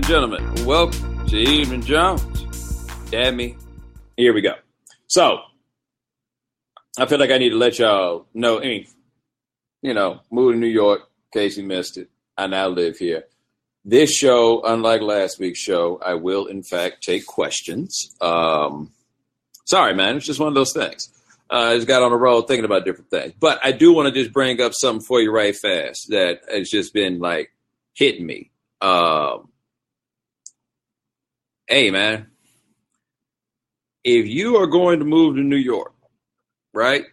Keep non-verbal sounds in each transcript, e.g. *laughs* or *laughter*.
And gentlemen, welcome to Evening Jones. Damn. Here we go. So, I feel like I need to let y'all know, mean, you know, moved to New York, in case you missed it. I now live here. This show, unlike last week's show, I will in fact take questions. Um, sorry, man, it's just one of those things. Uh, I just got on a roll thinking about different things. But I do want to just bring up something for you right fast that has just been like hitting me. Um, hey, man, if you are going to move to New York, right?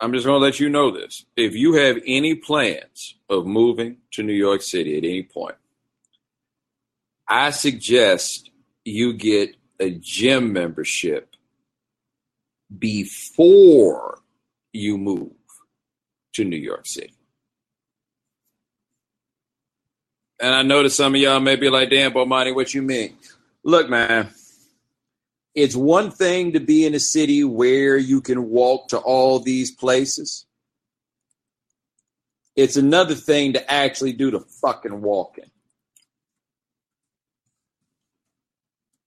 I'm just going to let you know this. If you have any plans of moving to New York City at any point, I suggest you get a gym membership before you move to New York City. And I know that some of y'all may be like, damn, Bomani, what you mean? Look, man, it's one thing to be in a city where you can walk to all these places. It's another thing to actually do the fucking walking.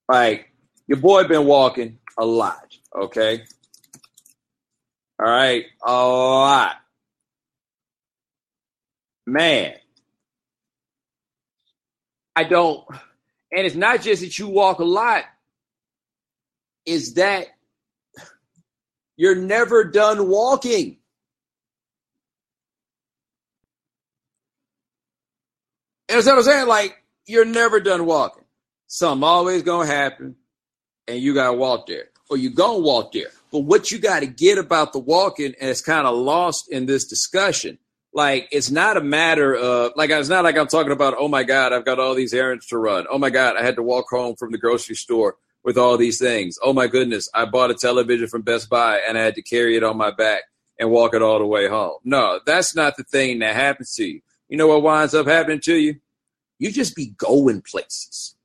Like, your boy been walking a lot, okay? All right, a lot. Man, I don't, and it's not just that you walk a lot, is that you're never done walking. And that's what I'm saying. Like, you're never done walking. Something always gonna happen, and you gotta walk there. Or you gonna walk there. But what you gotta get about the walking, and it's kind of lost in this discussion. Like, it's not a matter of like it's not like I'm talking about, oh my God, I've got all these errands to run. Oh my God, I had to walk home from the grocery store with all these things. Oh my goodness, I bought a television from Best Buy and I had to carry it on my back and walk it all the way home. No, that's not the thing that happens to you. You know what winds up happening to you? You just be going places.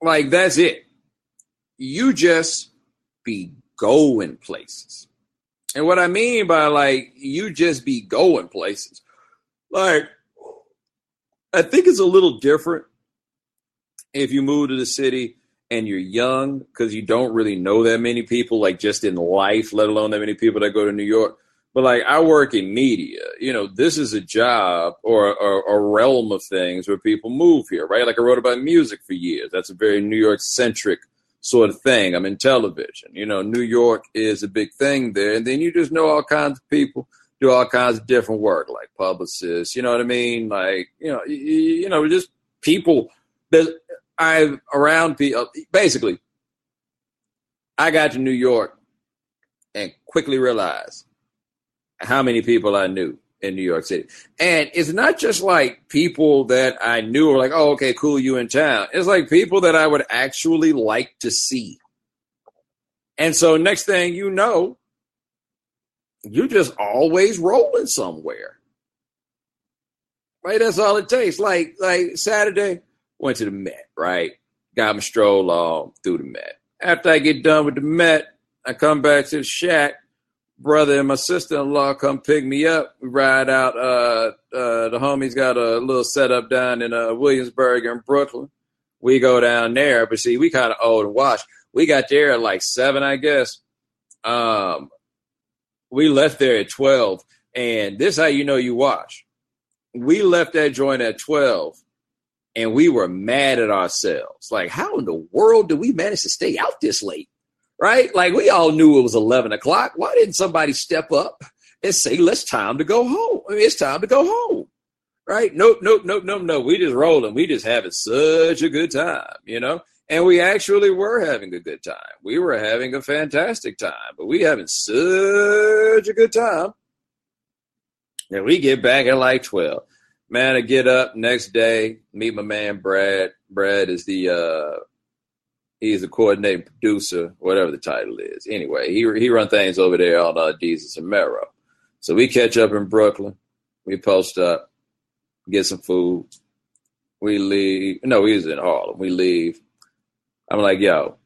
Like that's it. You just be going places. And what I mean by like you just be going places, like I think it's a little different if you move to the city and you're young because you don't really know that many people, like just in life, let alone that many people that go to New York. But like I work in media, you know, this is a job or, or a realm of things where people move here, right? Like I wrote about music for years. That's a very New York centric sort of thing. I'm in television. You know, New York is a big thing there. And then you just know all kinds of people do all kinds of different work, like publicists, you know what I mean? Like, you know, you, know, just people that I've around people. Uh, basically, I got to New York and quickly realized how many people I knew in New York City. And it's not just like people that I knew were like, oh, okay, cool, you in town. It's like people that I would actually like to see. And so next thing you know, you're just always rolling somewhere. Right? That's all it takes. Like like Saturday, went to the Met, right? Got my stroll on through the Met. After I get done with the Met, I come back to the shack. Brother and my sister in law come pick me up. We ride out. Uh, uh, the homies got a little setup down in uh, Williamsburg in Brooklyn. We go down there, but see, we kind of old and washed. We got there at like seven, I guess. Um, we left there at twelve, and this how you know you watch. We left that joint at twelve and we were mad at ourselves. Like, how in the world did we manage to stay out this late? Right? Like, we all knew it was 11 o'clock. Why didn't somebody step up and say, let's time to go home? I mean, it's time to go home. Right? Nope, nope, nope, nope, no. We just rolling. We just having such a good time, you know? And we actually were having a good time. We were having a fantastic time, but we having such a good time that we get back at like 12 man, I get up next day, meet my man Brad. Brad is the uh he's a coordinating producer, whatever the title is. Anyway, he he run things over there on uh, Jesus and Mero. So we catch up in Brooklyn. We post up, get some food. We leave. No, we was in Harlem. We leave. I'm like, yo,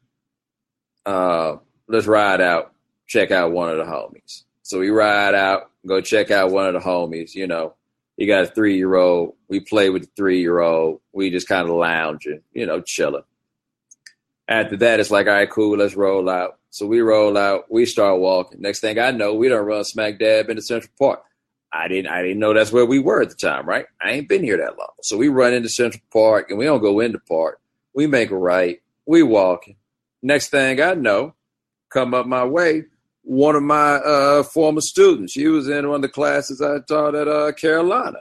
uh, let's ride out, check out one of the homies. So we ride out, go check out one of the homies, you know He got a three year old. We play with the three year old. We just kind of lounging, you know, chilling. After that, it's like, all right, cool, let's roll out. So we roll out, we start walking. Next thing I know, we don't run smack dab into Central Park. I didn't I didn't know that's where we were at the time, right? I ain't been here that long. So we run into Central Park and we don't go into park. We make a right. We walking. Next thing I know, come up my way, one of my uh, former students. She was in one of the classes I taught at uh, Carolina.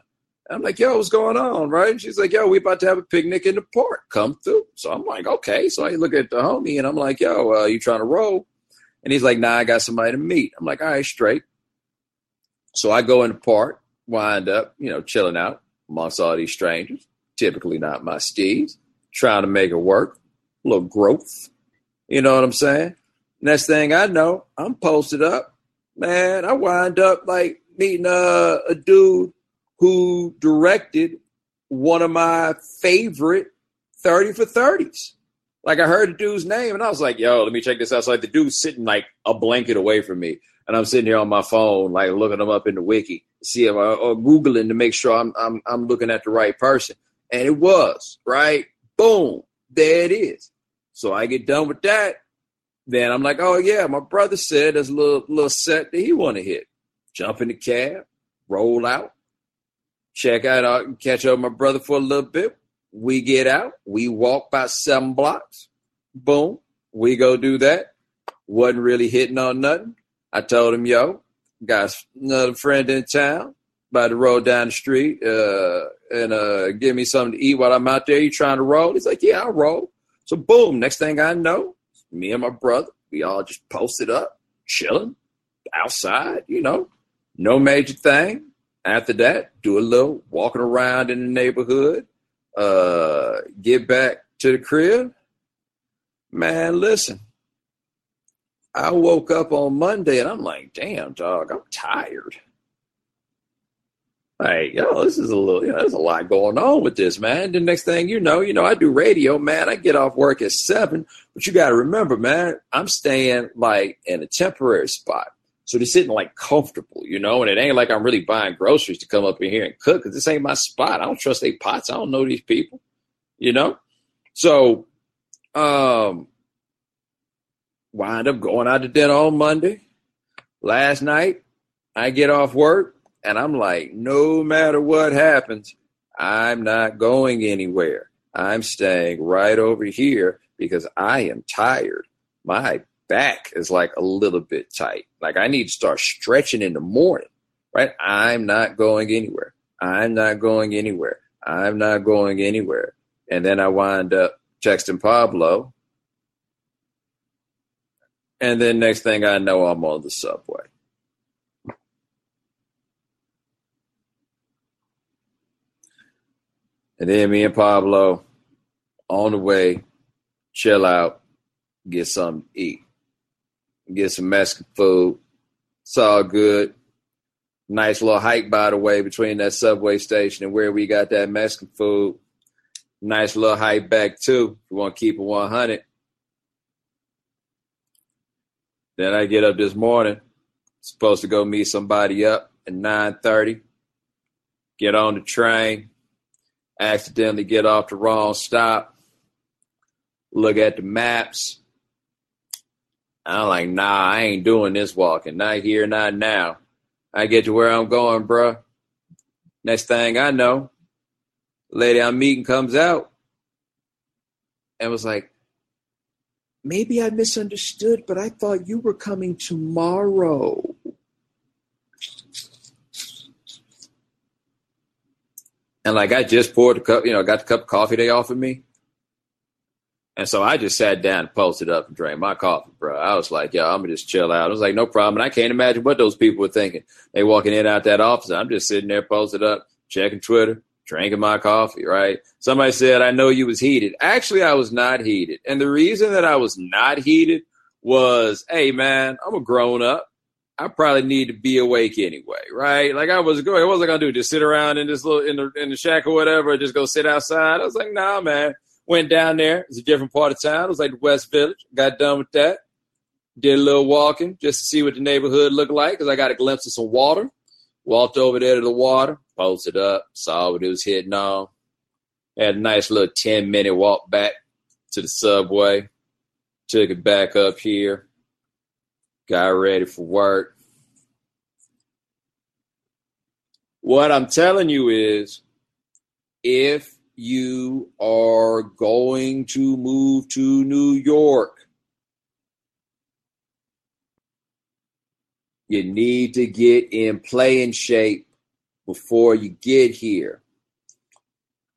I'm like, yo, what's going on, right? And she's like, yo, we about to have a picnic in the park. Come through. So I'm like, okay. So I look at the homie and I'm like, yo, uh, you trying to roll? And he's like, nah, I got somebody to meet. I'm like, all right, straight. So I go in the park, wind up, you know, chilling out amongst all these strangers, typically not my steeds, trying to make it work, a little growth. You know what I'm saying? Next thing I know, I'm posted up. Man, I wind up like meeting uh, a dude who directed one of my favorite 30 for 30s. Like I heard the dude's name and I was like, yo, let me check this out. So like the dude's sitting like a blanket away from me and I'm sitting here on my phone, like looking them up in the wiki, see if I, or googling to make sure I'm I'm I'm looking at the right person, and it was right. Boom, there it is. So I get done with that. Then I'm like, oh yeah, my brother said there's a little little set that he want to hit. Jump in the cab, roll out, check out, uh, catch up with my brother for a little bit. We get out, we walk about seven blocks. Boom, we go do that. Wasn't really hitting on nothing I told him, yo, got another friend in town, about to roll down the street uh, and uh, give me something to eat while I'm out there. You trying to roll? He's like, yeah, I'll roll. So boom, next thing I know, me and my brother, we all just posted up, chilling outside, you know, no major thing. After that, do a little walking around in the neighborhood, uh, get back to the crib. Man, listen, I woke up on Monday and I'm like, damn, dog, I'm tired. Hey, yo, this is a little, you know, there's a lot going on with this, man. The next thing you know, you know, I do radio, man. I get off work at seven, but you got to remember, man, I'm staying like in a temporary spot. So they're sitting like comfortable, you know, and it ain't like I'm really buying groceries to come up in here and cook because this ain't my spot. I don't trust they pots. I don't know these people, you know? So, um, wind up going out to dinner on Monday. Last night, I get off work and I'm like, no matter what happens, I'm not going anywhere. I'm staying right over here because I am tired. My back is like a little bit tight. Like I need to start stretching in the morning, right? I'm not going anywhere. I'm not going anywhere. I'm not going anywhere. And then I wind up texting Pablo and then next thing I know, I'm on the subway. And then me and Pablo on the way, chill out, get something to eat, get some Mexican food. It's all good. Nice little hike, by the way, between that subway station and where we got that Mexican food. Nice little hike back, too, if you want to keep it 100. Then I get up this morning, supposed to go meet somebody up at 9:30. Get on the train, accidentally get off the wrong stop. Look at the maps. I'm like, nah, I ain't doing this walking. Not here, not now. I get to where I'm going, bruh. Next thing I know, lady I'm meeting comes out and was like, maybe I misunderstood, but I thought you were coming tomorrow. And like I just poured a cup, you know, got the cup of coffee they offered me. And so I just sat down posted up and drank my coffee, bro. I was like, yo, I'm gonna just chill out. I was like, no problem. And I can't imagine what those people were thinking. They walking in out that office. I'm just sitting there posted up, checking Twitter, drinking my coffee, right? Somebody said, I know you was heated. Actually, I was not heated. And the reason that I was not heated was, hey, man, I'm a grown up. I probably need to be awake anyway, right? Like I was going, what was I gonna do? Just sit around in this little in the in the shack or whatever, or just go sit outside? I was like, nah, man. Went down there. It's a different part of town. It was like the West Village. Got done with that. Did a little walking just to see what the neighborhood looked like because I got a glimpse of some water. Walked over there to the water Bolted up, saw what it was hitting on. Had a nice little 10 minute walk back to the subway. Took it back up here. Got ready for work. What I'm telling you is if you are going to move to New York, you need to get in playing shape before you get here.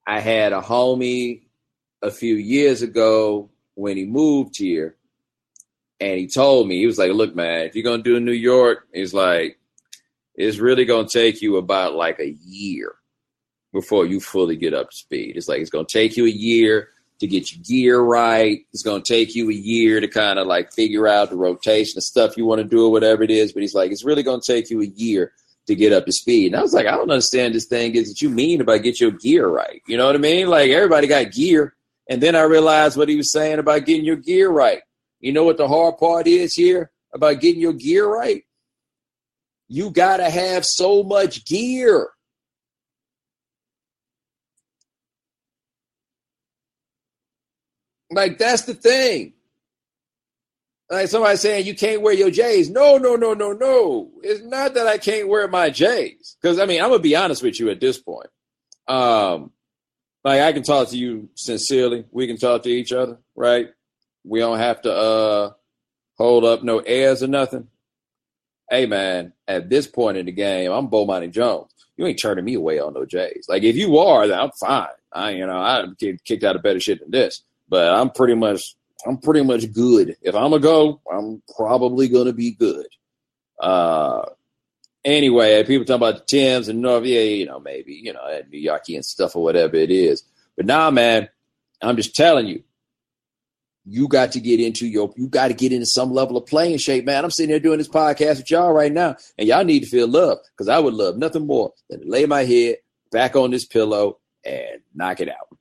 I had a homie a few years ago when he moved here, and he told me, he was like, Look, man, if you're going to do New York, he's like, it's really going to take you about like a year before you fully get up to speed. It's like it's going to take you a year to get your gear right. It's going to take you a year to kind of like figure out the rotation of stuff you want to do or whatever it is. But he's like, it's really going to take you a year to get up to speed. And I was like, I don't understand this thing is that you mean about get your gear right. You know what I mean? Like everybody got gear. And then I realized what he was saying about getting your gear right. You know what the hard part is here about getting your gear right? You got to have so much gear. Like that's the thing. Like somebody saying you can't wear your J's. No, no, no, no, no. It's not that I can't wear my J's. Because I mean, I'm gonna be honest with you at this point. Um, like I can talk to you sincerely. We can talk to each other, right? We don't have to uh hold up no airs or nothing. Hey man, at this point in the game, I'm Bomani Jones. You ain't turning me away on no J's. Like if you are, then I'm fine. I you know I get kicked out of better shit than this. But I'm pretty much I'm pretty much good. If I'm gonna go, I'm probably gonna be good. Uh, anyway, people talk about the Tims and North, yeah, you know, maybe you know, at New Yorkie and stuff or whatever it is. But now, man, I'm just telling you, you got to get into your, you got to get into some level of playing shape, man. I'm sitting here doing this podcast with y'all right now, and y'all need to feel love because I would love nothing more than to lay my head back on this pillow and knock it out.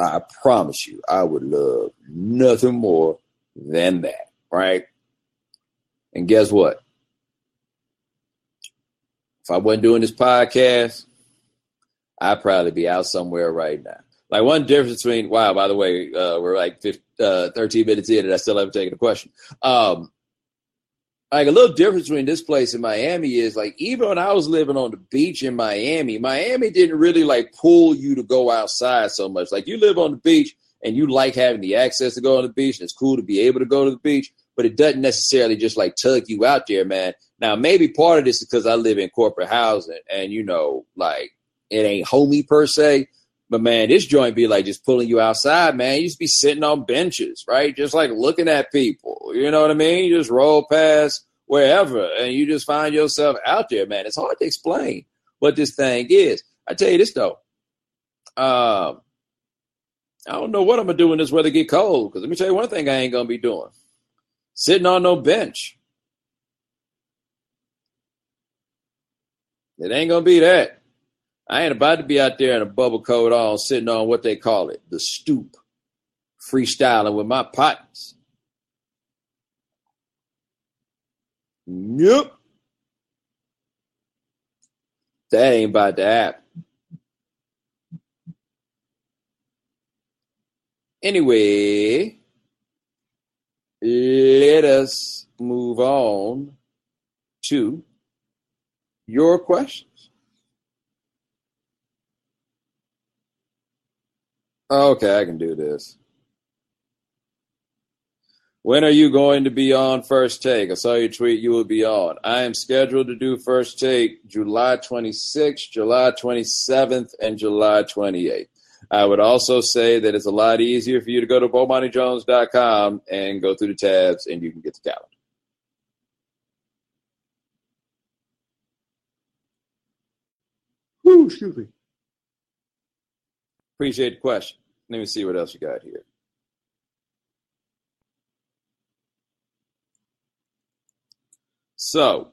I promise you, I would love nothing more than that, right? And guess what? If I wasn't doing this podcast, I'd probably be out somewhere right now. Like one difference between wow, by the way, uh, we're like 15, uh, 13 minutes in and I still haven't taken a question. Um, like a little difference between this place and Miami is like even when I was living on the beach in Miami, Miami didn't really like pull you to go outside so much. Like you live on the beach and you like having the access to go on the beach and it's cool to be able to go to the beach, but it doesn't necessarily just like tug you out there, man. Now maybe part of this is because I live in corporate housing and you know, like it ain't homey per se. But man, this joint be like just pulling you outside, man. You just be sitting on benches, right? Just like looking at people. You know what I mean? You just roll past wherever and you just find yourself out there, man. It's hard to explain what this thing is. I tell you this though. Um, I don't know what I'm gonna do when this weather get cold. Because let me tell you one thing I ain't gonna be doing: sitting on no bench. It ain't gonna be that. I ain't about to be out there in a bubble coat on, sitting on what they call it, the stoop, freestyling with my partners. Yep. That ain't about to happen. Anyway, let us move on to your questions. Oh, okay, I can do this. When are you going to be on First Take? I saw your tweet. You will be on. I am scheduled to do First Take July 26th, July 27th, and July 28th. I would also say that it's a lot easier for you to go to BomaniJones.com and go through the tabs, and you can get the calendar. Whew, excuse me. Appreciate the question. Let me see what else you got here. So,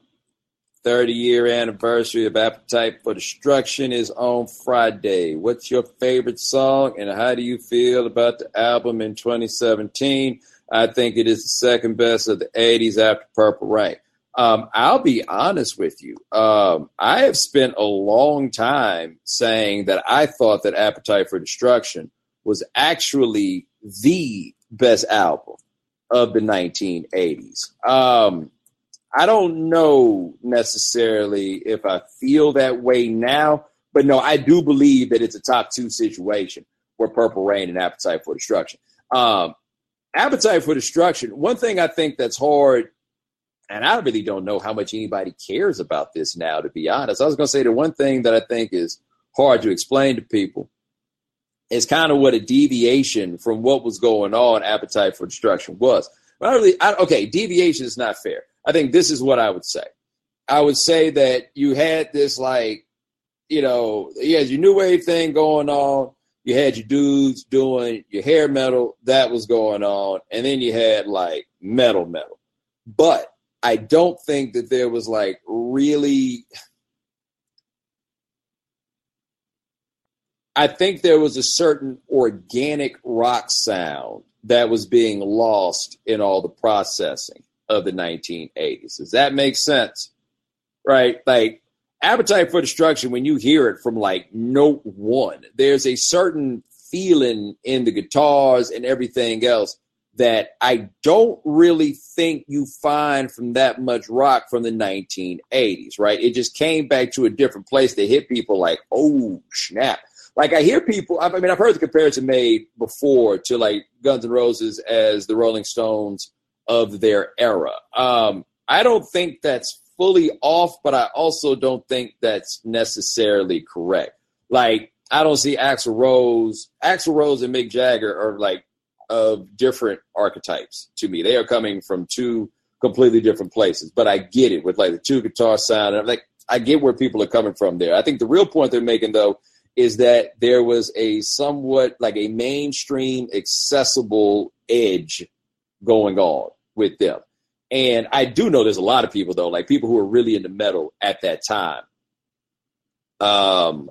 30 year anniversary of Appetite for Destruction is on Friday. What's your favorite song and how do you feel about the album in 2017? I think it is the second best of the 80s after Purple Rain. Um, I'll be honest with you. Um, I have spent a long time saying that I thought that Appetite for Destruction was actually the best album of the 1980s. Um, I don't know necessarily if I feel that way now, but no, I do believe that it's a top two situation where Purple Rain and Appetite for Destruction. Um, Appetite for Destruction, one thing I think that's hard, and I really don't know how much anybody cares about this now, to be honest. I was going to say the one thing that I think is hard to explain to people is kind of what a deviation from what was going on Appetite for Destruction was. But I really, I, okay, deviation is not fair. I think this is what I would say. I would say that you had this like, you know, you had your new wave thing going on. You had your dudes doing your hair metal that was going on, and then you had like metal metal. But I don't think that there was like really. I think there was a certain organic rock sound that was being lost in all the processing of the 1980s. Does that make sense? Right? Like Appetite for Destruction, when you hear it from like note one, there's a certain feeling in the guitars and everything else that I don't really think you find from that much rock from the 1980s, right? It just came back to a different place that hit people like, oh, snap. Like I hear people, I mean, I've heard the comparison made before to like Guns N' Roses as the Rolling Stones of their era. Um, I don't think that's fully off, but I also don't think that's necessarily correct. Like, I don't see Axl Rose, Axl Rose and Mick Jagger are like of different archetypes to me. They are coming from two completely different places, but I get it with like the two guitar sound. And I'm like, I get where people are coming from there. I think the real point they're making though is that there was a somewhat like a mainstream accessible edge going on with them. And I do know there's a lot of people though, like people who are really into metal at that time. Um,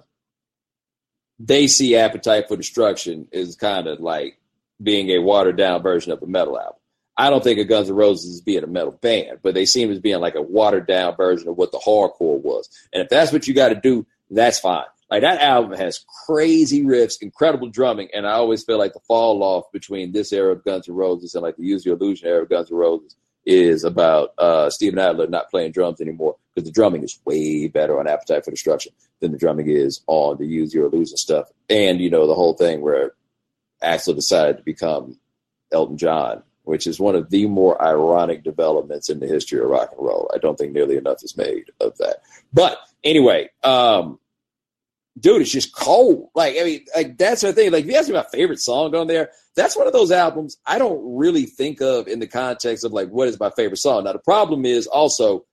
they see Appetite for Destruction is kind of like being a watered down version of a metal album. I don't think of Guns N' Roses as being a metal band, but they seem as being like a watered down version of what the hardcore was. And if that's what you got to do, that's fine. Like that album has crazy riffs, incredible drumming, and I always feel like the fall off between this era of Guns N' Roses and like the Use Your Illusion era of Guns N' Roses is about uh, Steven Adler not playing drums anymore because the drumming is way better on Appetite for Destruction than the drumming is on the Use Your Illusion stuff. And you know the whole thing where Axl decided to become Elton John, which is one of the more ironic developments in the history of rock and roll. I don't think nearly enough is made of that. But anyway, um, dude, it's just cold. Like, I mean, like that's the thing. Like, if you ask me my favorite song on there, that's one of those albums I don't really think of in the context of like what is my favorite song. Now, the problem is also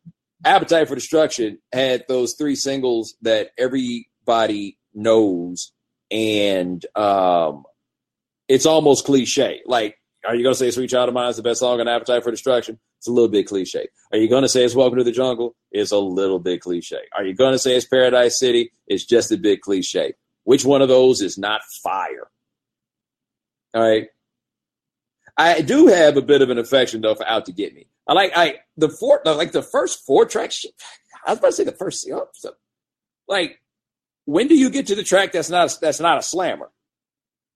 Appetite for Destruction had those three singles that everybody knows, and um, it's almost cliche. Like, are you going to say "Sweet Child o' Mine" is the best song on Appetite for Destruction? It's a little bit cliche. Are you going to say it's Welcome to the Jungle? It's a little bit cliche. Are you going to say it's Paradise City? It's just a bit cliche. Which one of those is not fire? All right. I do have a bit of an affection though for Out to Get Me. I like I the four like the first four tracks. I was about to say the first. Know, so, like when do you get to the track that's not that's not a slammer?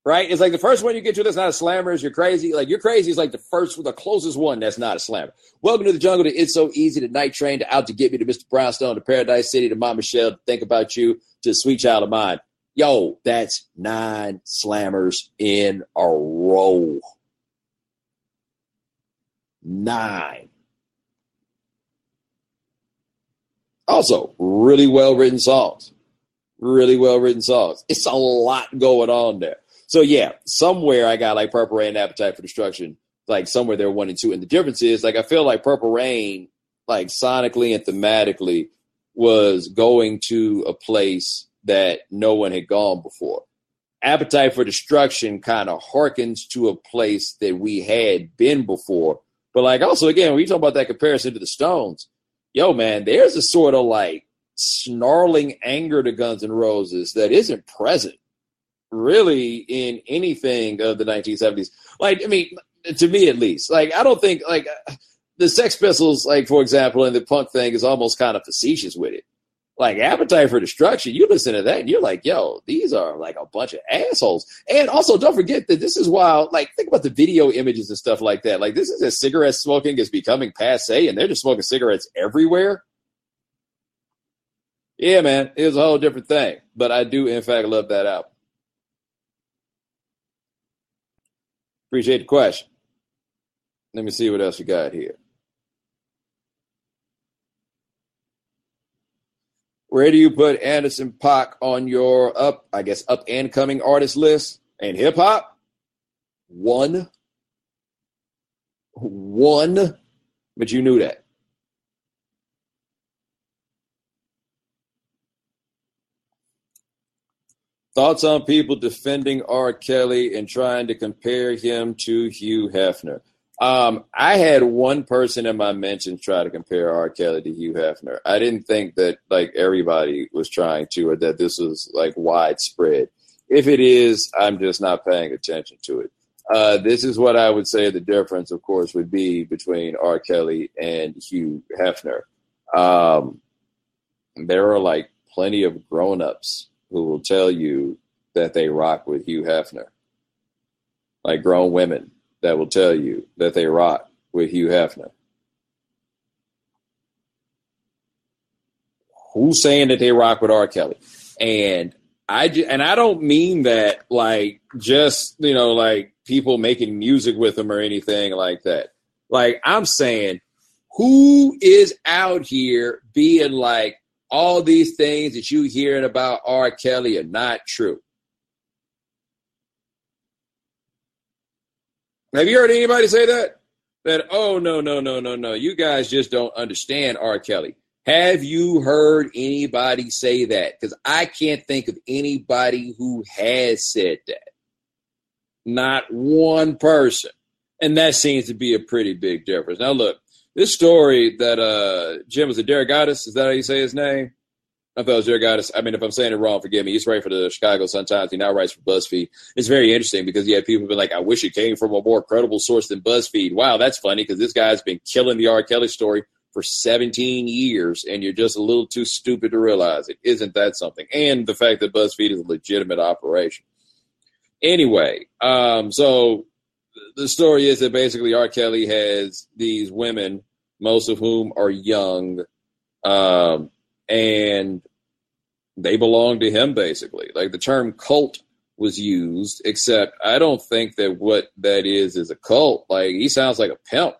Right? It's like the first one you get to that's not a slammer is you're crazy. Like you're crazy is like the first, the closest one that's not a slammer. Welcome to the jungle. To it's so easy. To night train to out to get me to Mr. Brownstone to Paradise City to Mama Michelle to think about you to Sweet Child o' Mine. Yo, that's nine slammers in a row. Nine. Also, really well written songs. Really well written songs. It's a lot going on there. So yeah, somewhere I got like Purple Rain Appetite for Destruction, like somewhere they're one and two. And the difference is like I feel like Purple Rain, like sonically and thematically, was going to a place that no one had gone before. Appetite for Destruction kind of harkens to a place that we had been before. But like also again, when you talk about that comparison to the Stones, yo man, there's a sort of like snarling anger to Guns N' Roses that isn't present really in anything of the 1970s. Like, I mean, to me at least, like, I don't think, like, the Sex Pistols, like for example, and the punk thing, is almost kind of facetious with it. Like Appetite for Destruction, you listen to that and you're like, yo, these are like a bunch of assholes. And also, don't forget that this is while, like, think about the video images and stuff like that. Like, this is as cigarette smoking is becoming passe, and they're just smoking cigarettes everywhere. Yeah, man, it was a whole different thing. But I do, in fact, love that album. Appreciate the question. Let me see what else you got here. Where do you put Anderson .Paak on your up, I guess, up and coming artist list? And hip hop? One. One. But you knew that. Thoughts on people defending R. Kelly and trying to compare him to Hugh Hefner. Um, I had one person in my mentions try to compare R. Kelly to Hugh Hefner. I didn't think that like everybody was trying to, or that this was like widespread. If it is, I'm just not paying attention to it. Uh, this is what I would say the difference, of course, would be between R. Kelly and Hugh Hefner. Um, there are like plenty of grown-ups who will tell you that they rock with Hugh Hefner, like grown women that will tell you that they rock with Hugh Hefner. Who's saying that they rock with R. Kelly? And I and I don't mean that like just you know like people making music with them or anything like that. Like I'm saying, who is out here being like all these things that you hearing about R. Kelly are not true? Have you heard anybody say that? That, oh, no, no, no, no, no. You guys just don't understand R. Kelly. Have you heard anybody say that? Because I can't think of anybody who has said that. Not one person. And that seems to be a pretty big difference. Now, look, this story that uh, Jim was a DeRogatis, is that how you say his name? I thought it was DeRogatis. I mean, if I'm saying it wrong, forgive me. He's writing for the Chicago Sun-Times. He now writes for BuzzFeed. It's very interesting because have people be like, I wish it came from a more credible source than BuzzFeed. Wow, that's funny because this guy's been killing the R. Kelly story for 17 years, and you're just a little too stupid to realize it. Isn't that something? And the fact that BuzzFeed is a legitimate operation. Anyway, um, so the story is that basically R. Kelly has these women, most of whom are young, um, and they belong to him basically. Like the term cult was used, except I don't think that what that is is a cult. Like he sounds like a pimp.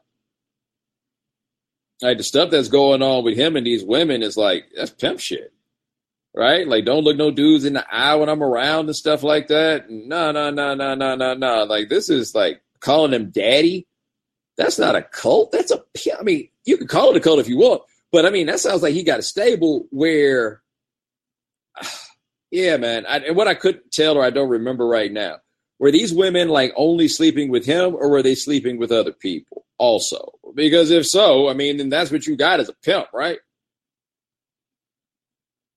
Like the stuff that's going on with him and these women is like that's pimp shit. Right? Like don't look no dudes in the eye when I'm around and stuff like that. No, no, no, no, no, no, no. Like this is like calling him daddy. That's not a cult. That's a I mean, you can call it a cult if you want, but I mean, that sounds like he got a stable where, *sighs* yeah, man. I, and what I couldn't tell or I don't remember right now, were these women like only sleeping with him or were they sleeping with other people also? Because if so, I mean, then that's what you got as a pimp, right?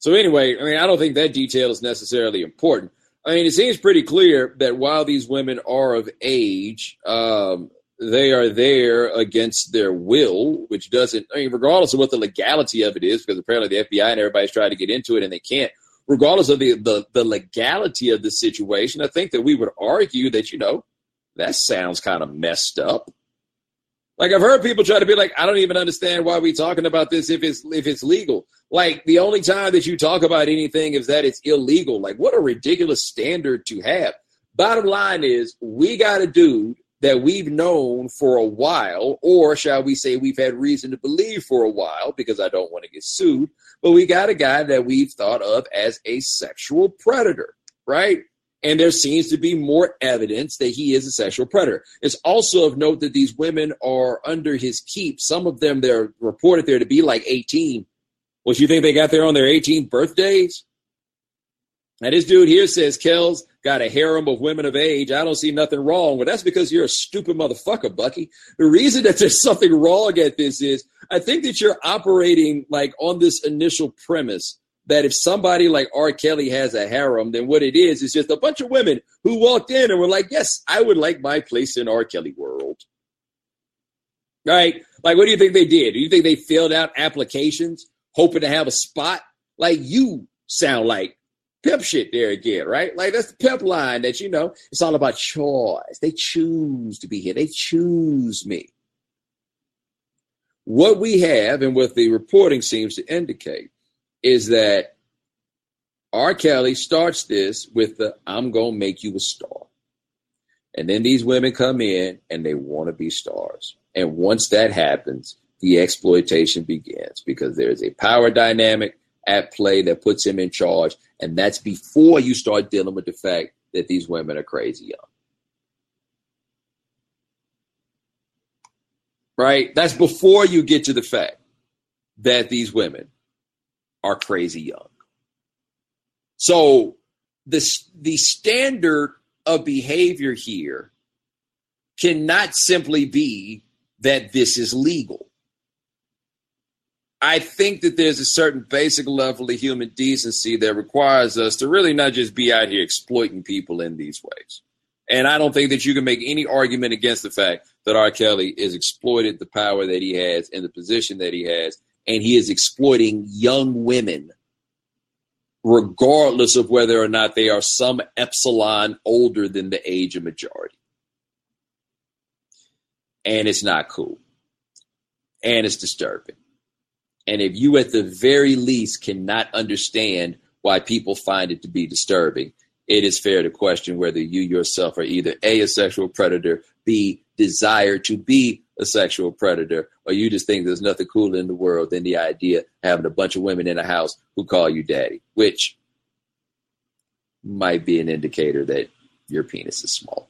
So anyway, I mean, I don't think that detail is necessarily important. I mean, it seems pretty clear that while these women are of age, um, they are there against their will, which doesn't, I mean, regardless of what the legality of it is, because apparently the FBI and everybody's trying to get into it and they can't, regardless of the, the, the legality of the situation, I think that we would argue that, you know, that sounds kind of messed up. Like I've heard people try to be like, I don't even understand why we talking about this if it's if it's legal. Like the only time that you talk about anything is that it's illegal. Like what a ridiculous standard to have. Bottom line is we got a dude that we've known for a while, or shall we say we've had reason to believe for a while, because I don't want to get sued, but we got a guy that we've thought of as a sexual predator, right? And there seems to be more evidence that he is a sexual predator. It's also of note that these women are under his keep. Some of them, they're reported there to be like 18. What you think they got there on their 18th birthdays? Now, this dude here says Kells got a harem of women of age. I don't see nothing wrong. Well, that's because you're a stupid motherfucker, Bucky. The reason that there's *laughs* something wrong at this is I think that you're operating like on this initial premise that if somebody like R. Kelly has a harem, then what it is is just a bunch of women who walked in and were like, yes, I would like my place in R. Kelly world. Right? Like, what do you think they did? Do you think they filled out applications hoping to have a spot? Like, you sound like pimp shit there again, right? Like, that's the pimp line that, you know, it's all about choice. They choose to be here, they choose me. What we have and what the reporting seems to indicate is that R. Kelly starts this with the I'm to make you a star. And then these women come in and they want to be stars. And once that happens, the exploitation begins because there's a power dynamic at play that puts him in charge. And that's before you start dealing with the fact that these women are crazy young. Right? That's before you get to the fact that these women are crazy young. So the, the standard of behavior here cannot simply be that this is legal. I think that there's a certain basic level of human decency that requires us to really not just be out here exploiting people in these ways. And I don't think that you can make any argument against the fact that R. Kelly is exploited the power that he has and the position that he has, and he is exploiting young women, regardless of whether or not they are some epsilon older than the age of majority. And it's not cool. And it's disturbing. And if you, at the very least, cannot understand why people find it to be disturbing, it is fair to question whether you yourself are either A, a sexual predator, B, desire to be a sexual predator, or you just think there's nothing cooler in the world than the idea of having a bunch of women in a house who call you daddy, which might be an indicator that your penis is small.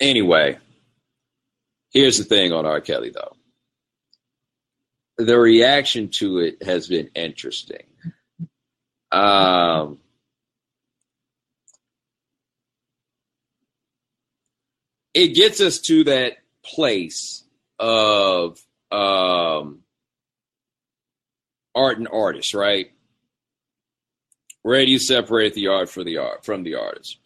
Anyway, here's the thing on R. Kelly, though the reaction to it has been interesting. Um, it gets us to that place of um, art and artist, right? Where do you separate the art for the art from the artist?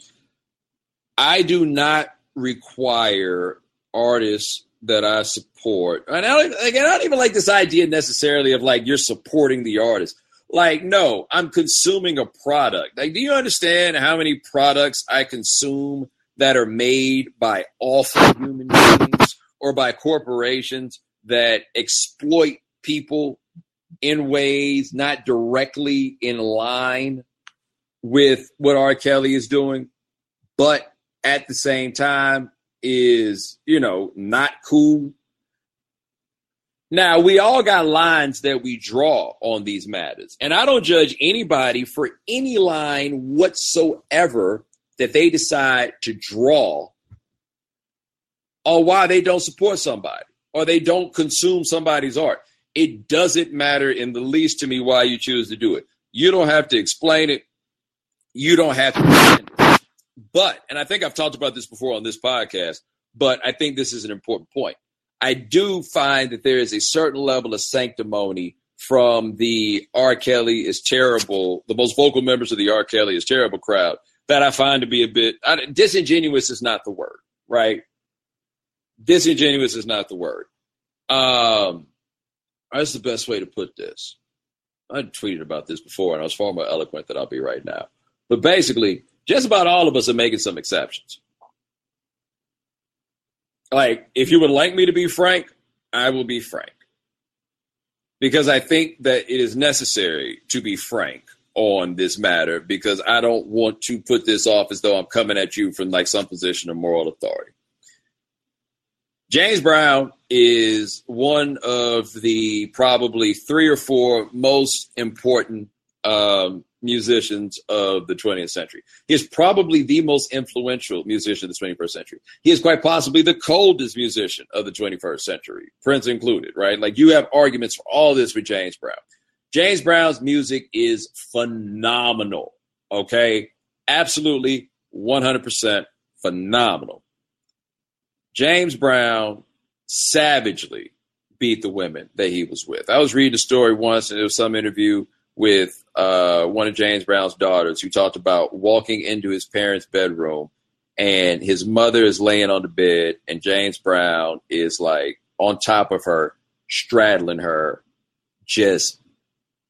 I do not require artists that I support. And I don't, again, I don't even like this idea necessarily of like you're supporting the artist. Like, no, I'm consuming a product. Like, do you understand how many products I consume that are made by awful human beings or by corporations that exploit people in ways not directly in line with what R. Kelly is doing, but at the same time is, you know, not cool. Now, we all got lines that we draw on these matters. And I don't judge anybody for any line whatsoever that they decide to draw or why they don't support somebody or they don't consume somebody's art. It doesn't matter in the least to me why you choose to do it. You don't have to explain it. You don't have to but, and I think I've talked about this before on this podcast, but I think this is an important point. I do find that there is a certain level of sanctimony from the R. Kelly is terrible, the most vocal members of the R. Kelly is terrible crowd that I find to be a bit I, disingenuous is not the word, right? Disingenuous is not the word. Um, that's the best way to put this. I tweeted about this before, and I was far more eloquent than I'll be right now. But basically, just about all of us are making some exceptions. Like, if you would like me to be frank, I will be frank. Because I think that it is necessary to be frank on this matter because I don't want to put this off as though I'm coming at you from like some position of moral authority. James Brown is one of the probably three or four most important um, musicians of the 20th century. He is probably the most influential musician of the 21st century. He is quite possibly the coldest musician of the 21st century, Prince included, right? Like you have arguments for all this with James Brown. James Brown's music is phenomenal, okay? Absolutely 100% phenomenal. James Brown savagely beat the women that he was with. I was reading a story once, and it was some interview with uh, one of James Brown's daughters who talked about walking into his parents' bedroom and his mother is laying on the bed, and James Brown is like on top of her, straddling her, just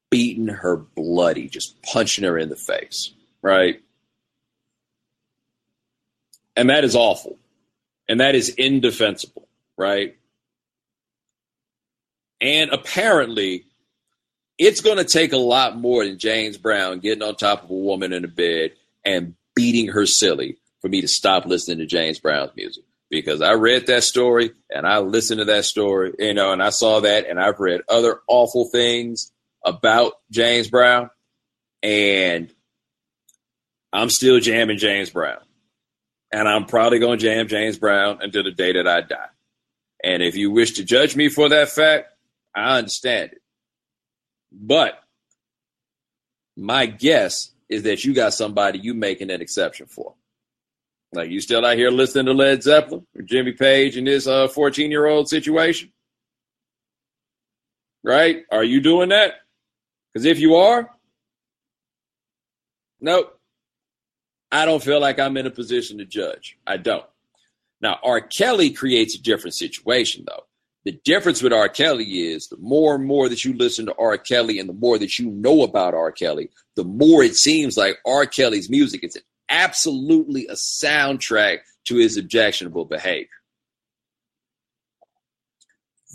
beating her bloody, just punching her in the face, right? And that is awful. And that is indefensible, right? And apparently, it's going to take a lot more than James Brown getting on top of a woman in a bed and beating her silly for me to stop listening to James Brown's music. Because I read that story and I listened to that story, you know, and I saw that and I've read other awful things about James Brown. And I'm still jamming James Brown. And I'm probably going to jam James Brown until the day that I die. And if you wish to judge me for that fact, I understand it. But my guess is that you got somebody you making an exception for. Like you still out here listening to Led Zeppelin or Jimmy Page in this uh 14 year old situation? Right? Are you doing that? Because if you are, nope. I don't feel like I'm in a position to judge. I don't. Now, R. Kelly creates a different situation, though. The difference with R. Kelly is the more and more that you listen to R. Kelly and the more that you know about R. Kelly, the more it seems like R. Kelly's music is absolutely a soundtrack to his objectionable behavior.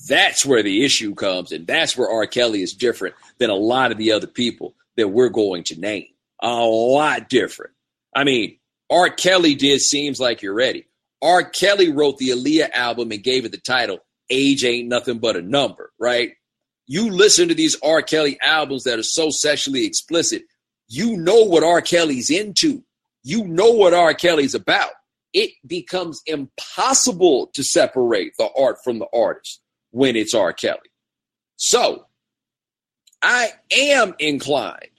That's where the issue comes, and that's where R. Kelly is different than a lot of the other people that we're going to name. A lot different. I mean, R. Kelly did Seems Like You're Ready. R. Kelly wrote the Aaliyah album and gave it the title age ain't nothing but a number, right? You listen to these R. Kelly albums that are so sexually explicit, you know what R. Kelly's into. You know what R. Kelly's about. It becomes impossible to separate the art from the artist when it's R. Kelly. So I am inclined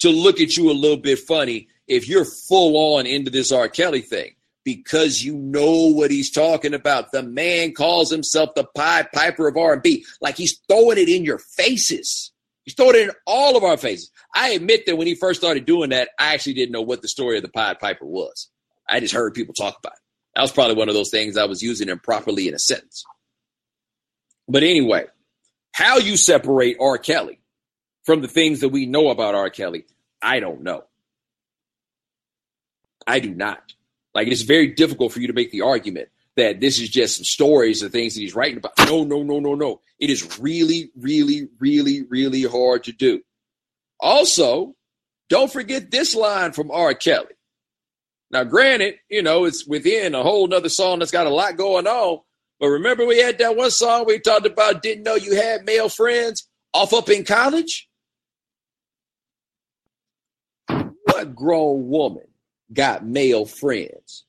to look at you a little bit funny if you're full on into this R. Kelly thing because you know what he's talking about. The man calls himself the Pied Piper of R&B. Like he's throwing it in your faces. He's throwing it in all of our faces. I admit that when he first started doing that, I actually didn't know what the story of the Pied Piper was. I just heard people talk about it. That was probably one of those things I was using improperly in a sentence. But anyway, how you separate R. Kelly from the things that we know about R. Kelly, I don't know. I do not. Like it's very difficult for you to make the argument that this is just some stories and things that he's writing about. No, no, no, no, no. It is really, really, really, really hard to do. Also, don't forget this line from R. Kelly. Now, granted, you know, it's within a whole nother song that's got a lot going on. But remember, we had that one song we talked about didn't know you had male friends off up in college? What grown woman got male friends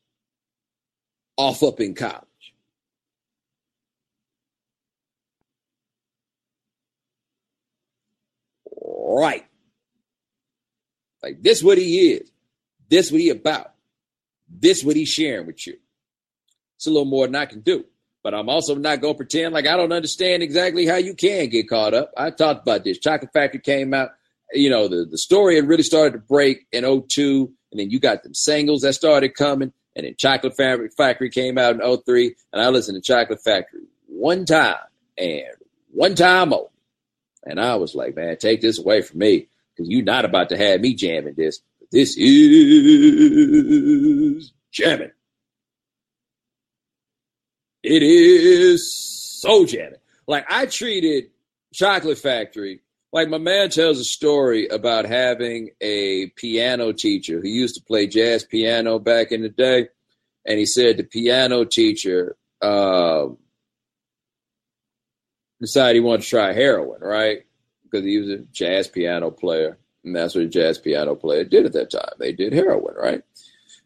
off up in college. Right. Like this what he is. This what he about. This what he's sharing with you. It's a little more than I can do. But I'm also not to pretend like I don't understand exactly how you can get caught up. I talked about this. Chocolate Factory came out. You know, the, the story had really started to break in 02 and then you got them singles that started coming, and then Chocolate Factory came out in 03, and I listened to Chocolate Factory one time and one time only. And I was like, man, take this away from me because you're not about to have me jamming this. This is jamming. It is so jamming. Like I treated Chocolate Factory like my man tells a story about having a piano teacher who used to play jazz piano back in the day, and he said the piano teacher uh, decided he wanted to try heroin, right? Because he was a jazz piano player, and that's what a jazz piano player did at that time. They did heroin, right?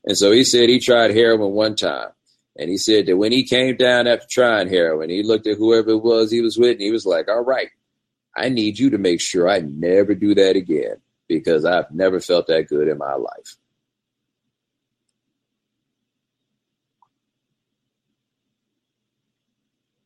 And so he said he tried heroin one time. And he said that when he came down after trying heroin, he looked at whoever it was he was with, and he was like, all right, I need you to make sure I never do that again because I've never felt that good in my life.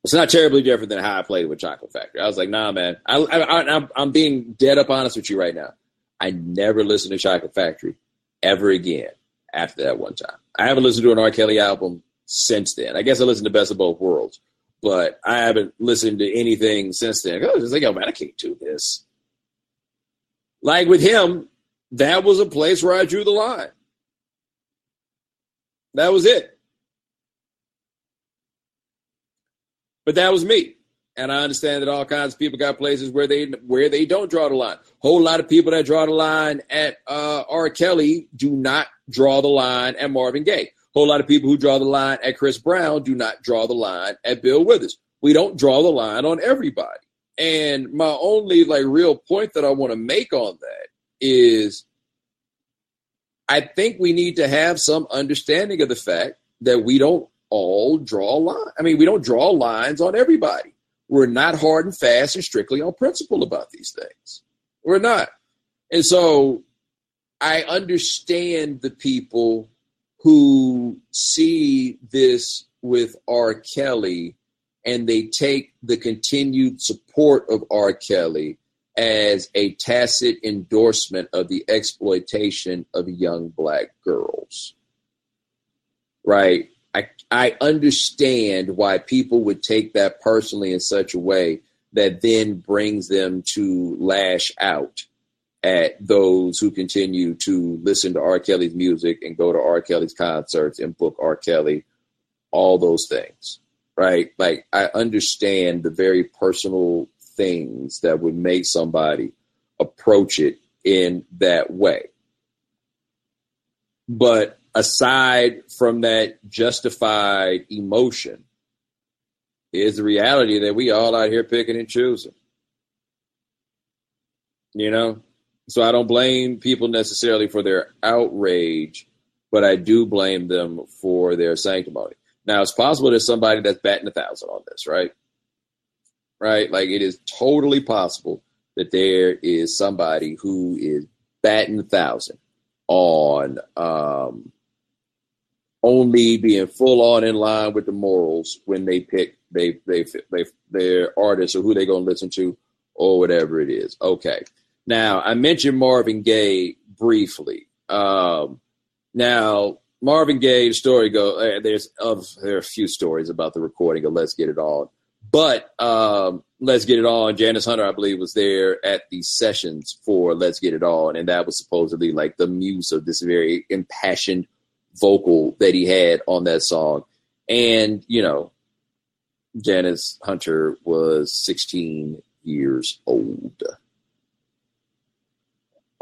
It's not terribly different than how I played with Chocolate Factory. I was like, nah, man. I, I, I'm being dead up honest with you right now. I never listened to Chocolate Factory ever again after that one time. I haven't listened to an R. Kelly album since then. I guess I listened to Best of Both Worlds, but I haven't listened to anything since then. I was like, yo, man, I can't do this. Like with him, that was a place where I drew the line. That was it. But that was me. And I understand that all kinds of people got places where they where they don't draw the line. Whole lot of people that draw the line at uh, R. Kelly do not draw the line at Marvin Gaye. Whole lot of people who draw the line at Chris Brown do not draw the line at Bill Withers. We don't draw the line on everybody. And my only like real point that I want to make on that is I think we need to have some understanding of the fact that we don't all draw a line. I mean, we don't draw lines on everybody. We're not hard and fast and strictly on principle about these things. We're not. And so I understand the people who see this with R. Kelly and they take the continued support of R. Kelly as a tacit endorsement of the exploitation of young black girls. Right? I, I understand why people would take that personally in such a way that then brings them to lash out at those who continue to listen to R. Kelly's music and go to R. Kelly's concerts and book R. Kelly, all those things, right? Like, I understand the very personal things that would make somebody approach it in that way. But aside from that justified emotion, is the reality that we all out here picking and choosing. You know? So I don't blame people necessarily for their outrage, but I do blame them for their sanctimony. Now it's possible there's somebody that's batting a thousand on this, right? Right? Like it is totally possible that there is somebody who is batting a thousand on um, only being full on in line with the morals when they pick they they they their artists or who they gonna listen to or whatever it is. Okay. Now, I mentioned Marvin Gaye briefly. Um, now, Marvin Gaye's story go. Uh, there's of there are a few stories about the recording of "Let's Get It On," but um, "Let's Get It On." Janice Hunter, I believe, was there at the sessions for "Let's Get It On," and that was supposedly like the muse of this very impassioned vocal that he had on that song. And you know, Janice Hunter was 16 years old.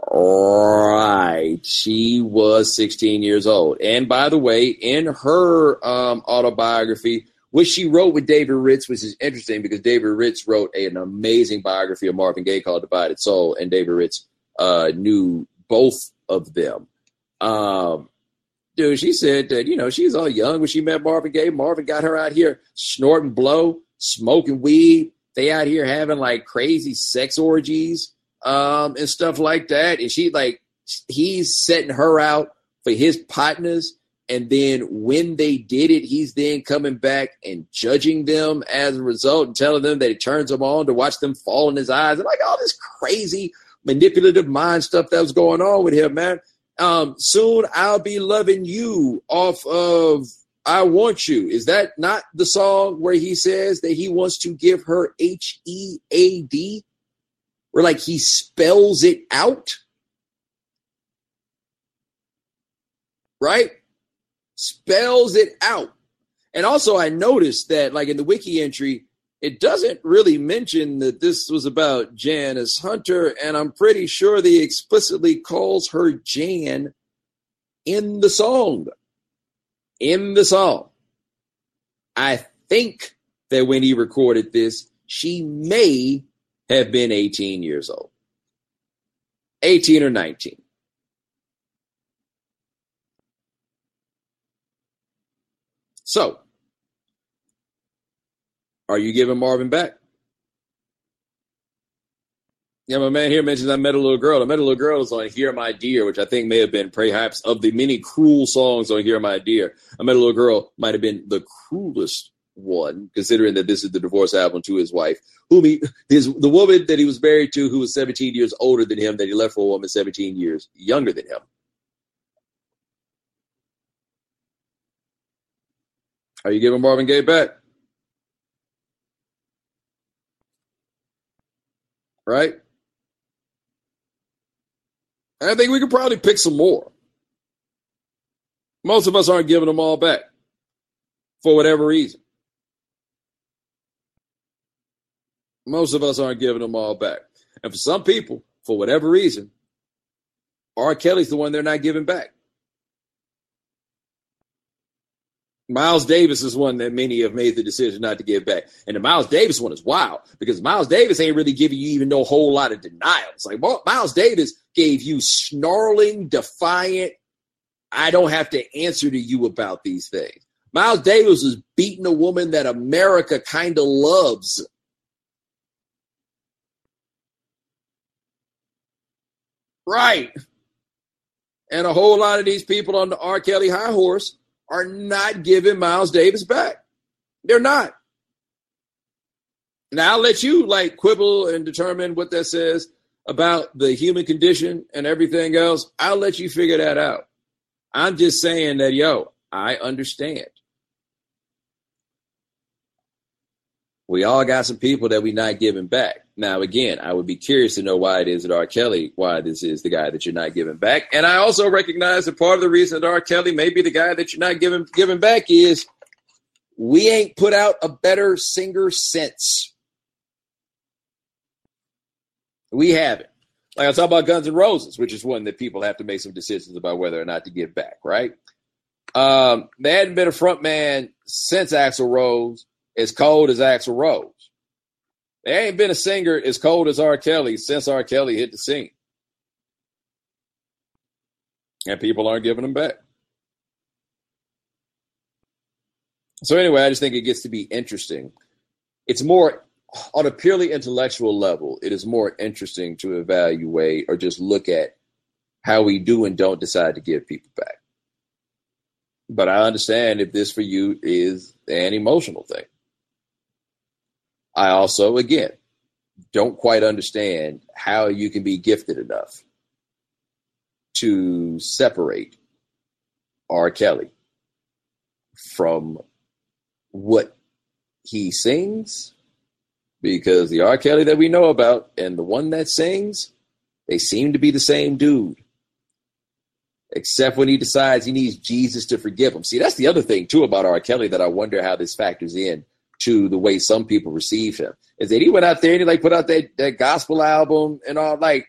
Right. She was 16 years old. And by the way, in her um, autobiography, which she wrote with David Ritz, which is interesting because David Ritz wrote an amazing biography of Marvin Gaye called Divided Soul, and David Ritz uh, knew both of them. Um, dude, she said that, you know, she was all young when she met Marvin Gaye. Marvin got her out here snorting blow, smoking weed. They out here having like crazy sex orgies um, and stuff like that. And she like he's setting her out for his partners. And then when they did it, he's then coming back and judging them as a result and telling them that it turns them on to watch them fall in his eyes and like all this crazy manipulative mind stuff that was going on with him, man. Um, soon I'll be loving you off of I Want You. Is that not the song where he says that he wants to give her H E A D? Where like he spells it out. Right? Spells it out. And also, I noticed that, like in the wiki entry, it doesn't really mention that this was about Janice Hunter, and I'm pretty sure they explicitly calls her Jan in the song. In the song. I think that when he recorded this, she may have been 18 years old. 18 or 19. So, are you giving Marvin back? Yeah, my man here mentions I met a little girl. I met a little girl was on Here, My Dear, which I think may have been perhaps of the many cruel songs on Here, My Dear. I met a little girl, might have been the cruelest one, considering that this is the divorce album to his wife, whom he his the woman that he was married to, who was 17 years older than him, that he left for a woman 17 years younger than him. Are you giving Marvin Gaye back? Right? I think we could probably pick some more. Most of us aren't giving them all back for whatever reason. Most of us aren't giving them all back. And for some people, for whatever reason, R. Kelly's the one they're not giving back. Miles Davis is one that many have made the decision not to give back. And the Miles Davis one is wild because Miles Davis ain't really giving you even no whole lot of denials. Like Miles Davis gave you snarling, defiant, I don't have to answer to you about these things. Miles Davis is beating a woman that America kind of loves. Right. And a whole lot of these people on the R. Kelly high horse are not giving Miles Davis back. They're not. Now I'll let you like quibble and determine what that says about the human condition and everything else. I'll let you figure that out. I'm just saying that, yo, I understand. We all got some people that we not giving back. Now, again, I would be curious to know why it is that R. Kelly, why this is the guy that you're not giving back. And I also recognize that part of the reason that R. Kelly may be the guy that you're not giving giving back is we ain't put out a better singer since. We haven't. Like I talk about Guns N' Roses, which is one that people have to make some decisions about whether or not to give back, right? Um, there hadn't been a front man since Axl Rose as cold as Axl Rose. There ain't been a singer as cold as R. Kelly since R. Kelly hit the scene. And people aren't giving them back. So, anyway, I just think it gets to be interesting. It's more on a purely intellectual level, it is more interesting to evaluate or just look at how we do and don't decide to give people back. But I understand if this for you is an emotional thing. I also, again, don't quite understand how you can be gifted enough to separate R. Kelly from what he sings, because the R. Kelly that we know about and the one that sings, they seem to be the same dude. Except when he decides he needs Jesus to forgive him. See, that's the other thing too about R. Kelly that I wonder how this factors in to the way some people receive him is that he went out there and he like put out that, that gospel album and all like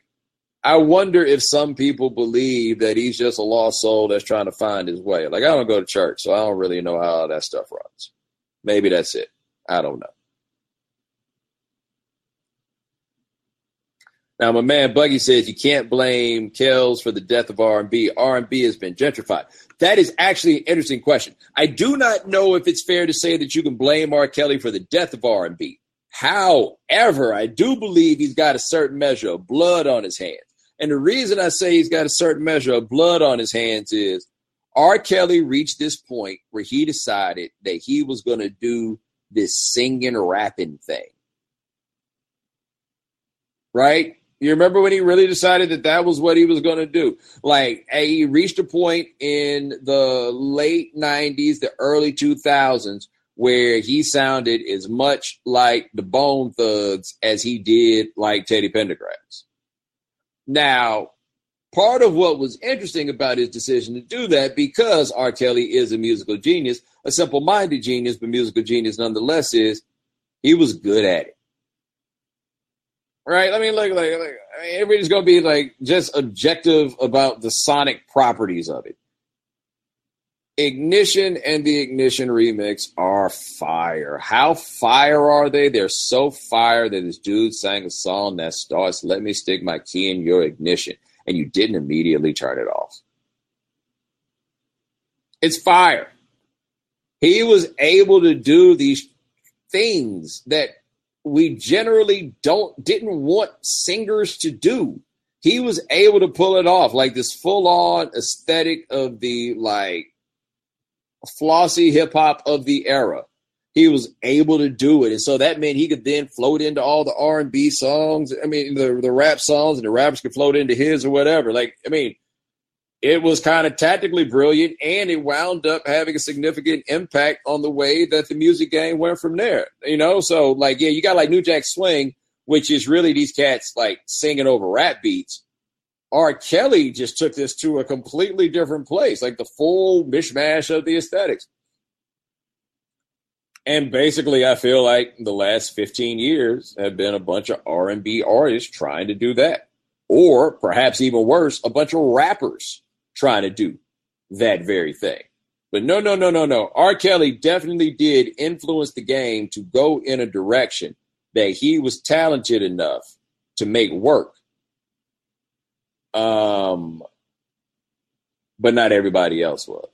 I wonder if some people believe that he's just a lost soul that's trying to find his way. Like I don't go to church, so I don't really know how that stuff runs. Maybe that's it. I don't know. Now, my man Buggy says you can't blame Kells for the death of R&B. R&B has been gentrified. That is actually an interesting question. I do not know if it's fair to say that you can blame R. Kelly for the death of R&B. However, I do believe he's got a certain measure of blood on his hands. And the reason I say he's got a certain measure of blood on his hands is R. Kelly reached this point where he decided that he was going to do this singing, rapping thing. Right? You remember when he really decided that that was what he was going to do? Like, he reached a point in the late 90s, the early 2000s, where he sounded as much like the Bone Thugs as he did like Teddy Pendergrass. Now, part of what was interesting about his decision to do that, because R. Kelly is a musical genius, a simple minded genius, but musical genius nonetheless, is he was good at it right? I mean, like, like, like I mean, everybody's to be like just objective about the sonic properties of it. Ignition and the Ignition remix are fire. How fire are they? They're so fire that this dude sang a song that starts, Let me stick my key in your ignition, and you didn't immediately turn it off. It's fire. He was able to do these things that we generally don't didn't want singers to do. He was able to pull it off, like this full on aesthetic of the like flossy hip hop of the era. He was able to do it, and so that meant he could then float into all the R and B songs. I mean, the the rap songs, and the rappers could float into his or whatever. Like, I mean, it was kind of tactically brilliant and it wound up having a significant impact on the way that the music game went from there. You know, so like, yeah, you got like New Jack Swing, which is really these cats like singing over rap beats. R. Kelly just took this to a completely different place, like the full mishmash of the aesthetics. And basically, I feel like the last 15 years have been a bunch of R&B artists trying to do that. Or perhaps even worse, a bunch of rappers trying to do that very thing. But no, no, no, no, no. R. Kelly definitely did influence the game to go in a direction that he was talented enough to make work. Um, but not everybody else was.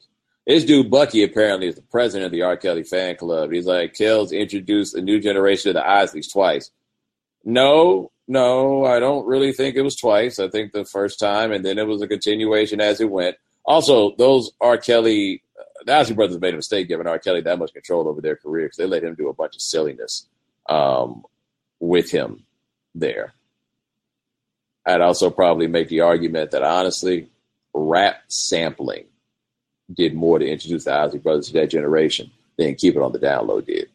This dude Bucky apparently is the president of the R. Kelly fan club. He's like, Kells introduced a new generation of the Isleys twice. No, no, I don't really think it was twice. I think the first time, and then it was a continuation as it went. Also, those R. Kelly, the Isley brothers made a mistake giving R. Kelly that much control over their career because they let him do a bunch of silliness um, with him there. I'd also probably make the argument that honestly, rap sampling did more to introduce the Isley brothers to that generation than Keep It on the Download did.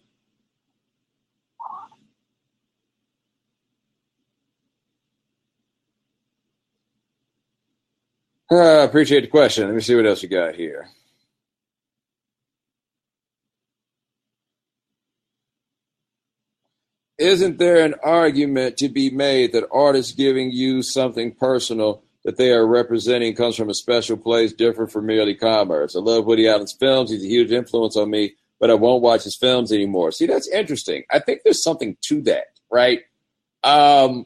Uh, appreciate the question. Let me see what else you got here. Isn't there an argument to be made that artists giving you something personal that they are representing comes from a special place different from merely commerce? I love Woody Allen's films. He's a huge influence on me, but I won't watch his films anymore. See, that's interesting. I think there's something to that, right? Um,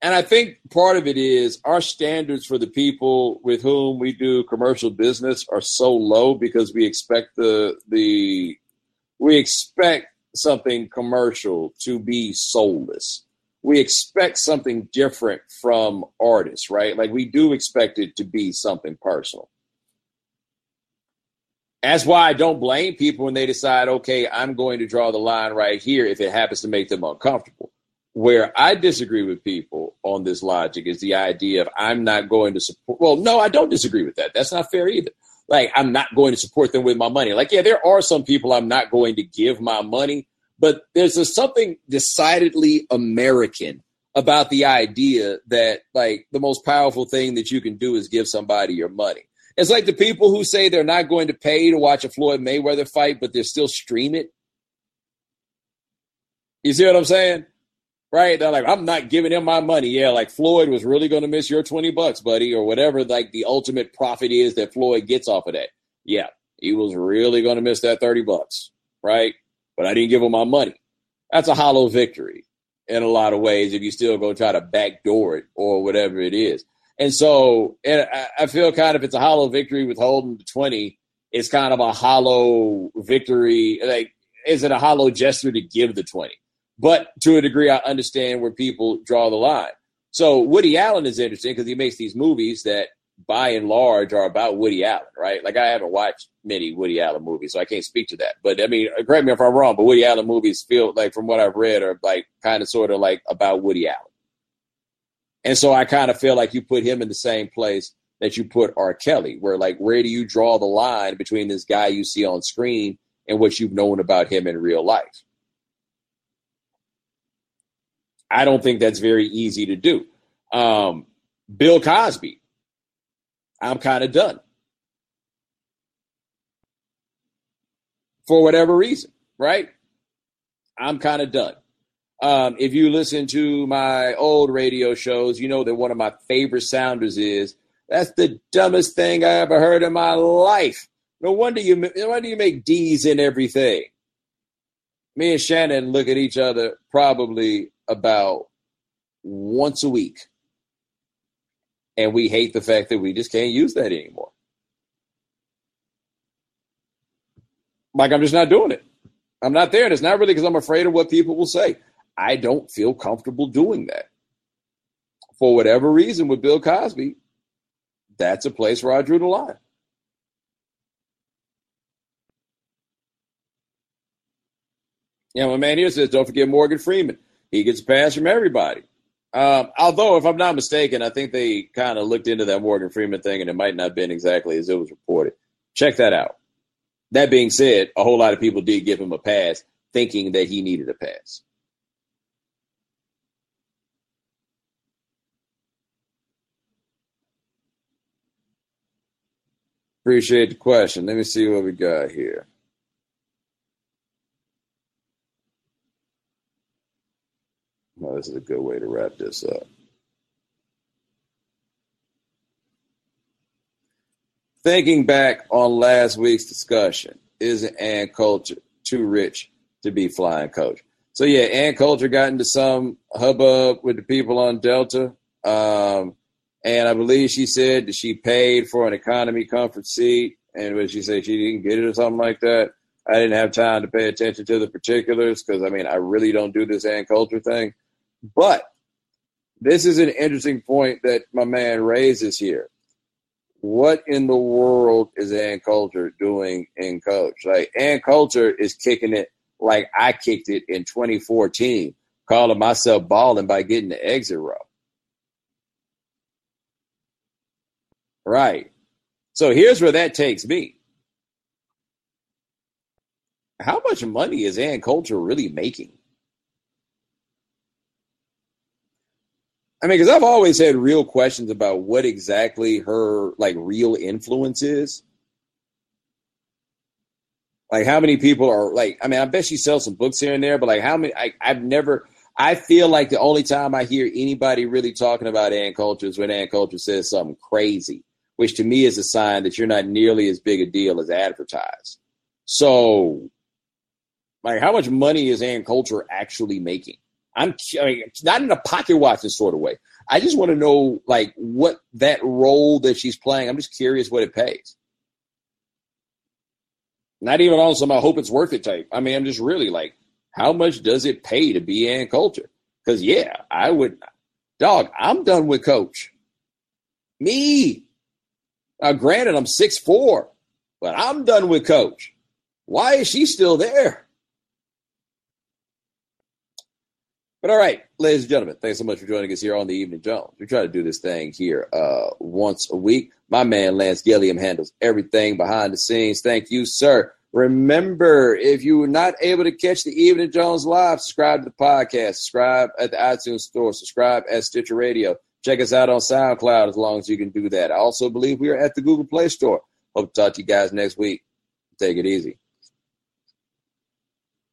and I think part of it is our standards for the people with whom we do commercial business are so low because we expect the the we expect something commercial to be soulless. We expect something different from artists, right? Like we do expect it to be something personal. That's why I don't blame people when they decide, okay, I'm going to draw the line right here if it happens to make them uncomfortable where I disagree with people on this logic is the idea of I'm not going to support. Well, no, I don't disagree with that. That's not fair either. Like, I'm not going to support them with my money. Like, yeah, there are some people I'm not going to give my money, but there's a, something decidedly American about the idea that, like, the most powerful thing that you can do is give somebody your money. It's like the people who say they're not going to pay to watch a Floyd Mayweather fight, but they're still stream it. You see what I'm saying? Right? They're like, I'm not giving him my money. Yeah, like Floyd was really going to miss your 20 bucks, buddy, or whatever like the ultimate profit is that Floyd gets off of that. Yeah, he was really going to miss that 30 bucks, right? But I didn't give him my money. That's a hollow victory in a lot of ways if you still go try to backdoor it or whatever it is. And so and I feel kind of it's a hollow victory with holding the 20. It's kind of a hollow victory. Like, is it a hollow gesture to give the 20? But to a degree, I understand where people draw the line. So Woody Allen is interesting because he makes these movies that, by and large, are about Woody Allen, right? Like I haven't watched many Woody Allen movies, so I can't speak to that. But I mean, correct me if I'm wrong, but Woody Allen movies feel like, from what I've read, are like kind of sort of like about Woody Allen. And so I kind of feel like you put him in the same place that you put R. Kelly, where like, where do you draw the line between this guy you see on screen and what you've known about him in real life? I don't think that's very easy to do. Um, Bill Cosby, I'm kind of done for whatever reason, right? I'm kind of done. Um, if you listen to my old radio shows, you know that one of my favorite sounders is that's the dumbest thing I ever heard in my life. No wonder you no wonder you make D's in everything. Me and Shannon look at each other probably about once a week. And we hate the fact that we just can't use that anymore. Like, I'm just not doing it. I'm not there. And it's not really because I'm afraid of what people will say. I don't feel comfortable doing that. For whatever reason, with Bill Cosby, that's a place where I drew the line. Yeah, my man here says, don't forget Morgan Freeman. He gets a pass from everybody. Um, although, if I'm not mistaken, I think they kind of looked into that Morgan Freeman thing, and it might not have been exactly as it was reported. Check that out. That being said, a whole lot of people did give him a pass, thinking that he needed a pass. Appreciate the question. Let me see what we got here. Well, this is a good way to wrap this up. Thinking back on last week's discussion, isn't Ann Coulter too rich to be flying coach? So yeah, Ann Coulter got into some hubbub with the people on Delta. Um, and I believe she said that she paid for an economy comfort seat. And when she said she didn't get it or something like that, I didn't have time to pay attention to the particulars because I mean I really don't do this Ann Coulter thing. But this is an interesting point that my man raises here. What in the world is Ann Coulter doing in coach? Like Ann Coulter is kicking it like I kicked it in 2014, calling myself balling by getting the exit row. Right. So here's where that takes me. How much money is Ann Coulter really making? I mean, because I've always had real questions about what exactly her like real influence is. Like how many people are like? I mean, I bet she sells some books here and there, but like how many? I, I've never. I feel like the only time I hear anybody really talking about Ann Coulter is when Ann Coulter says something crazy which to me is a sign that you're not nearly as big a deal as advertised. So, like, how much money is Ann Coulter actually making? I'm I mean, not in a pocket watching sort of way. I just want to know, like, what that role that she's playing. I'm just curious what it pays. Not even on some I hope it's worth it type. I mean, I'm just really like, how much does it pay to be Ann Coulter? Because yeah, I would. Dog, I'm done with Coach. Me, now, granted, I'm six four, but I'm done with coach. Why is she still there? But all right, ladies and gentlemen, thanks so much for joining us here on the Evening Jones. We try to do this thing here uh, once a week. My man Lance Gilliam handles everything behind the scenes. Thank you, sir. Remember, if you were not able to catch the Evening Jones live, subscribe to the podcast, subscribe at the iTunes Store, subscribe at Stitcher Radio. Check us out on SoundCloud as long as you can do that. I also believe we are at the Google Play Store. Hope to talk to you guys next week. Take it easy.